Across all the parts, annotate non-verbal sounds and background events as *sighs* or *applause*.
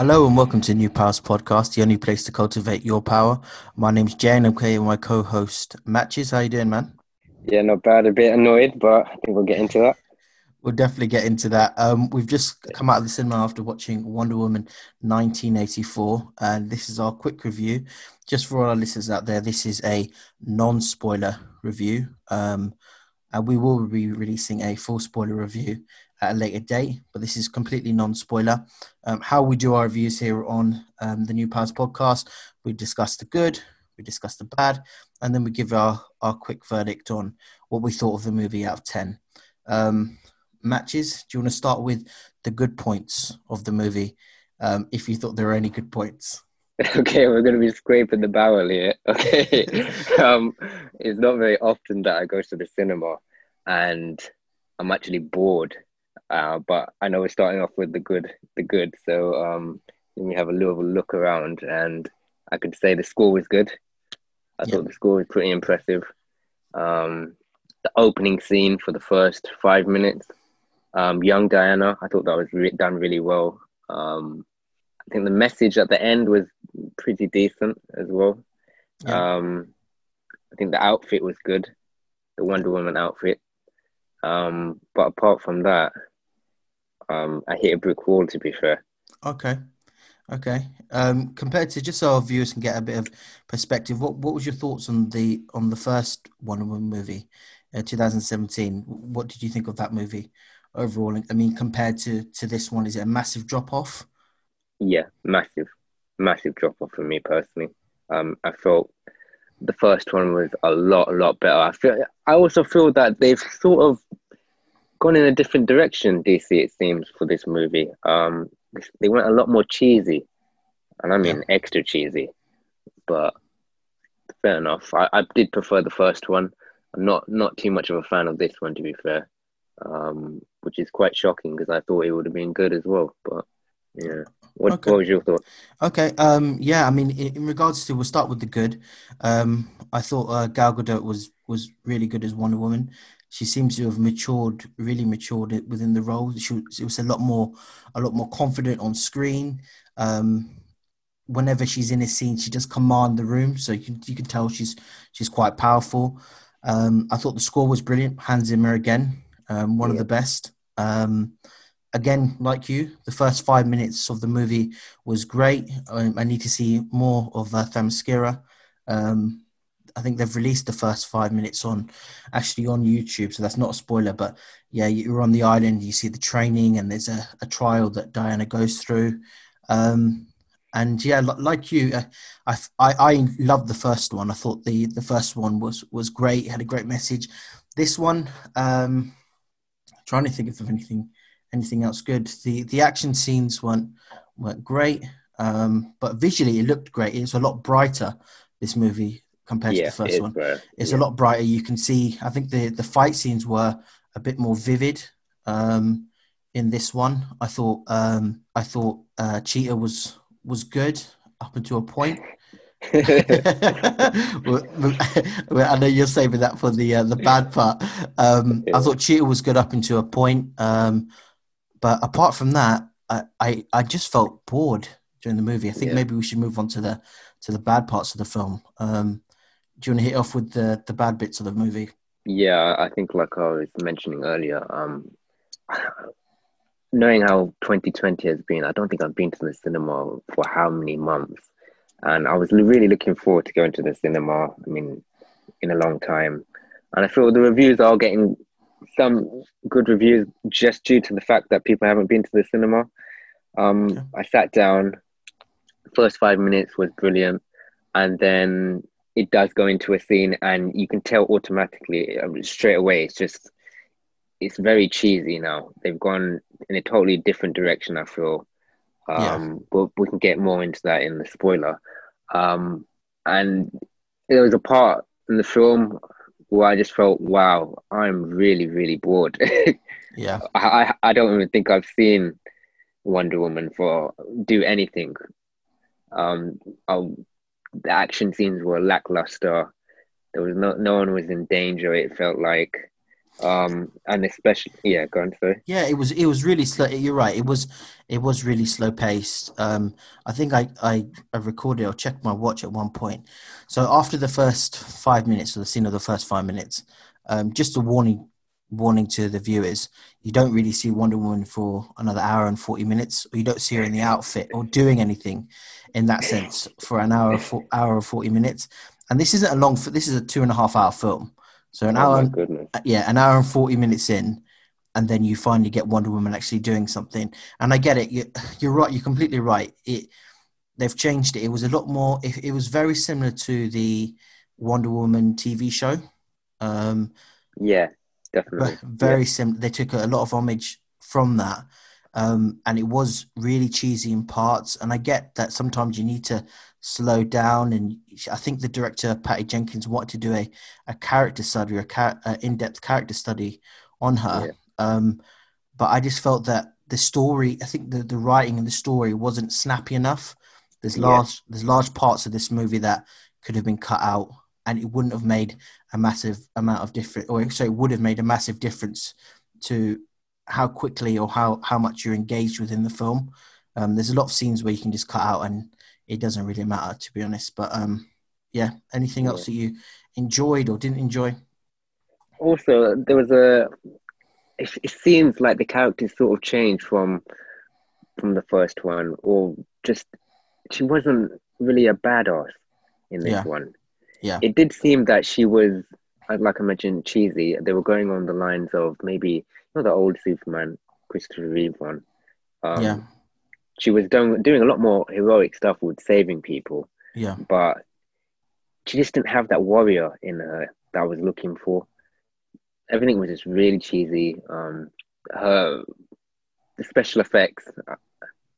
Hello and welcome to New Powers Podcast, the only place to cultivate your power. My name's Jane. I'm here with my co-host Matches. How you doing, man? Yeah, not bad. A bit annoyed, but I think we'll get into that. We'll definitely get into that. Um, we've just come out of the cinema after watching Wonder Woman 1984, and this is our quick review. Just for all our listeners out there, this is a non-spoiler review, um, and we will be releasing a full spoiler review at a later date, but this is completely non-spoiler. Um, how we do our reviews here on um, the New Powers podcast, we discuss the good, we discuss the bad, and then we give our, our quick verdict on what we thought of the movie out of 10. Um, matches, do you want to start with the good points of the movie, um, if you thought there were any good points? *laughs* Okay, we're going to be scraping the barrel here. *laughs* Okay. *laughs* um, it's not very often that I go to the cinema and I'm actually bored uh, but I know we're starting off with the good, the good. So um, let me have a little look around, and I could say the score was good. I thought the score was pretty impressive. Um, the opening scene for the first five minutes, um, young Diana, I thought that was re- done really well. Um, I think the message at the end was pretty decent as well. Yeah. Um, I think the outfit was good, the Wonder Woman outfit. Um, but apart from that, um, I hit a brick wall. To be fair. Okay. Okay. Um, compared to just so our viewers can get a bit of perspective, what what was your thoughts on the on the first Wonder Woman movie, uh, 2017? What did you think of that movie overall? I mean, compared to to this one, is it a massive drop off? Yeah, massive, massive drop off for me personally. Um, I felt the first one was a lot, a lot better. I feel. I also feel that they've sort of gone in a different direction. DC, it seems, for this movie. Um, they went a lot more cheesy, and I mean yeah. extra cheesy. But fair enough. I, I did prefer the first one. I'm not not too much of a fan of this one, to be fair. Um, which is quite shocking because I thought it would have been good as well. But yeah. What, okay. what was your thought? Okay. Um, yeah. I mean, in, in, regards to, we'll start with the good. Um, I thought uh, Gal Gadot was was really good as Wonder Woman she seems to have matured, really matured within the role. She, she was a lot more, a lot more confident on screen. Um, whenever she's in a scene, she just command the room, so you can you can tell she's she's quite powerful. Um, I thought the score was brilliant. Hans Zimmer again, um, one yeah. of the best. Um, again, like you, the first five minutes of the movie was great. I, I need to see more of uh. Um, I think they've released the first five minutes on actually on YouTube, so that's not a spoiler. But yeah, you're on the island, you see the training, and there's a, a trial that Diana goes through. Um, and yeah, like you, uh, I, I I loved the first one. I thought the the first one was was great. Had a great message. This one, um, trying to think of anything anything else good. The the action scenes weren't weren't great, um, but visually it looked great. It was a lot brighter. This movie compared yeah, to the first one. Bright. It's yeah. a lot brighter. You can see. I think the the fight scenes were a bit more vivid um, in this one. I thought um, I thought uh, Cheetah was was good up until a point. *laughs* *laughs* I know you're saving that for the uh, the bad part. Um, I thought Cheetah was good up until a point, um, but apart from that, I, I, I just felt bored during the movie. I think yeah. maybe we should move on to the to the bad parts of the film. Um, do you want to hit off with the the bad bits of the movie? Yeah, I think like I was mentioning earlier, um, knowing how 2020 has been, I don't think I've been to the cinema for how many months, and I was really looking forward to going to the cinema. I mean, in a long time, and I feel the reviews are getting some good reviews just due to the fact that people haven't been to the cinema. Um, okay. I sat down. First five minutes was brilliant, and then it does go into a scene and you can tell automatically um, straight away it's just it's very cheesy now they've gone in a totally different direction i feel um yeah. but we can get more into that in the spoiler um and there was a part in the film where i just felt wow i'm really really bored *laughs* yeah I, I don't even think i've seen wonder woman for do anything um I'll the action scenes were lackluster. There was no no one was in danger. It felt like Um, and especially, yeah, go on, sorry. Yeah, it was it was really slow. You're right. It was it was really slow paced. Um, I think I, I I recorded or checked my watch at one point. So after the first five minutes, or the scene of the first five minutes, um, just a warning warning to the viewers: you don't really see Wonder Woman for another hour and forty minutes, or you don't see her in the outfit or doing anything in that sense for an hour for hour or forty minutes. And this isn't a long. This is a two and a half hour film. So an Oh hour, goodness. yeah, an hour and forty minutes in, and then you finally get Wonder Woman actually doing something. And I get it. You, *sighs* you're right. You're completely right. It they've changed it. It was a lot more. It, it was very similar to the Wonder Woman TV show. Um, Yeah, definitely. very similar. They took a lot of homage from that, um, and it was really cheesy in parts. And I get that sometimes you need to slow down. And I think the director Patty Jenkins wanted to do a, a character study, a, char- a in-depth character study on her. Yeah. Um, but I just felt that the story, I think the, the writing and the story wasn't snappy enough. There's Yeah. large there's large parts of this movie that could have been cut out, and it wouldn't have made a massive amount of difference, or so it would have made a massive difference to how quickly or how how much you're engaged within the film. Um, there's a lot of scenes where you can just cut out, and it doesn't really matter, to be honest. But um, yeah, anything else that you enjoyed or didn't enjoy? Also, there was a. It, it seems like the characters sort of changed from from the first one, or just she wasn't really a badass in this Yeah. one. Yeah. It did seem that she was, like I mentioned, cheesy. They were going on the lines of maybe know the old Superman, Christopher Reeve one. Um, Yeah. She was doing doing a lot more heroic stuff with saving people, Yeah, but she just didn't have that warrior in her that I was looking for. Everything was just really cheesy. Um, her the special effects. uh,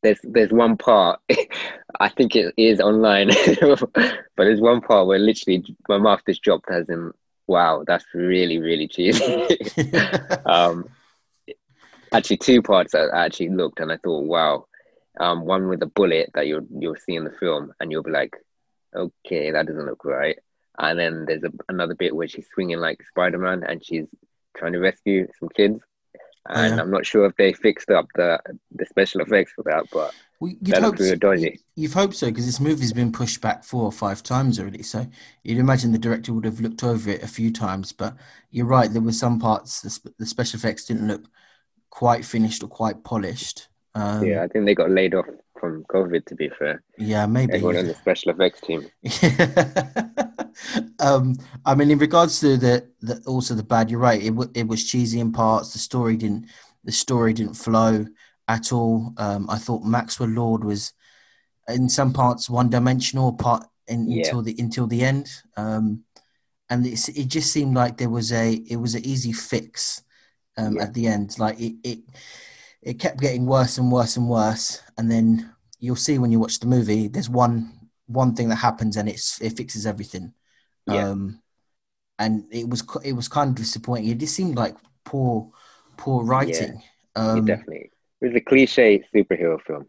There's there's one part *laughs* I think it is online, *laughs* but there's one part where literally my mouth just dropped as in, wow, that's really really cheesy. *laughs* um, actually, two parts that I actually looked and I thought, wow. Um, one with a bullet that you'll you'll see in the film, and you'll be like, okay, that doesn't look right. And then there's a, another bit where she's swinging like Spider Man, and she's trying to rescue some kids. And yeah. I'm not sure if they fixed up the the special effects for that, but Well, you'd That hope so. dodgy. You've hoped so because this movie's been pushed back four or five times already. So you'd imagine the director would have looked over it a few times. But you're right, there were some parts the, sp- the special effects didn't look quite finished or quite polished. Um, yeah, I think they got laid off from COVID. To be fair, yeah, maybe. everyone on the special effects team. *laughs* um, I mean, in regards to the, the also the bad, you're right. It w- it was cheesy in parts. The story didn't the story didn't flow at all. Um, I thought Maxwell Lord was in some parts one dimensional part in, Yeah. until the until the end. Um, and it just seemed like there was a it was an easy fix um, Yeah. at the end. Like it, it it kept getting worse and worse and worse, and then you'll see when you watch the movie. There's one one thing that happens and it's it fixes everything. Yeah. Um, and it was it was kind of disappointing. It just seemed like poor poor writing. Yeah, Um, definitely. It was a cliche superhero film.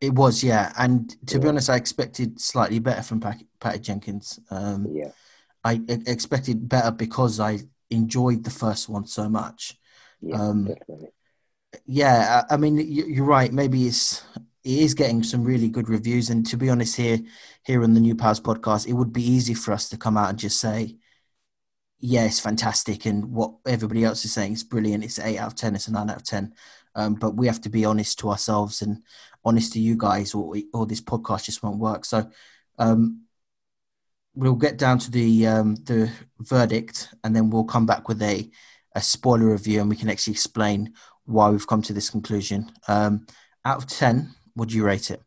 It was, yeah. And to be honest, I expected slightly better from Pat- Patty Jenkins. Um, Yeah, I expected better because I enjoyed the first one so much. Yeah, Um, definitely. Yeah, I I mean, you- you're right. Maybe it's it is getting some really good reviews. And to be honest, here here on the New Powers podcast, it would be easy for us to come out and just say, "Yeah, it's fantastic," and what everybody else is saying is brilliant. It's eight out of ten. It's a nine out of ten. Um, but we have to be honest to ourselves and honest to you guys, or or this podcast just won't work. So. Um, We'll get down to the um, the verdict, and then we'll come back with a, a spoiler review, and we can actually explain why we've come to this conclusion. Um, out of 10, would you rate it?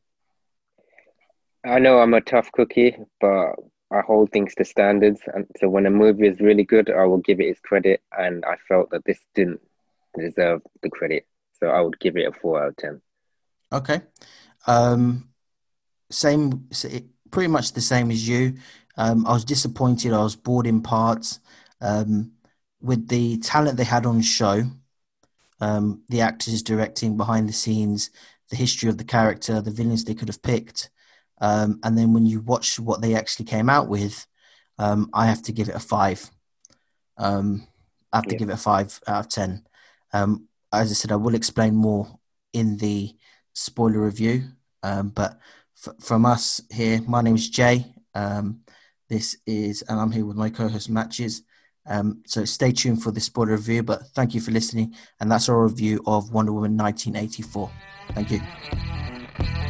I know I'm a tough cookie, but I hold things to standards. And so when a movie is really good, I will give it its credit. And I felt that this didn't deserve the credit. So I would give it a four out of 10. Okay. Um, same, pretty much the same as you. Um, I was disappointed. I was bored in parts. Um, with the talent they had on show, um, the actors directing behind the scenes, the history of the character, the villains they could have picked. Um, and then when you watch what they actually came out with, um, I have to give it a five. Um, I have to give it a five out of ten. Um, as I said, I will explain more in the spoiler review. Um, but f- from us here, my name is Jay. Um, this is, and I'm here with my co-host Matches. Um, so stay tuned for the spoiler review. But thank you for listening, and that's our review of Wonder Woman 1984. Thank you.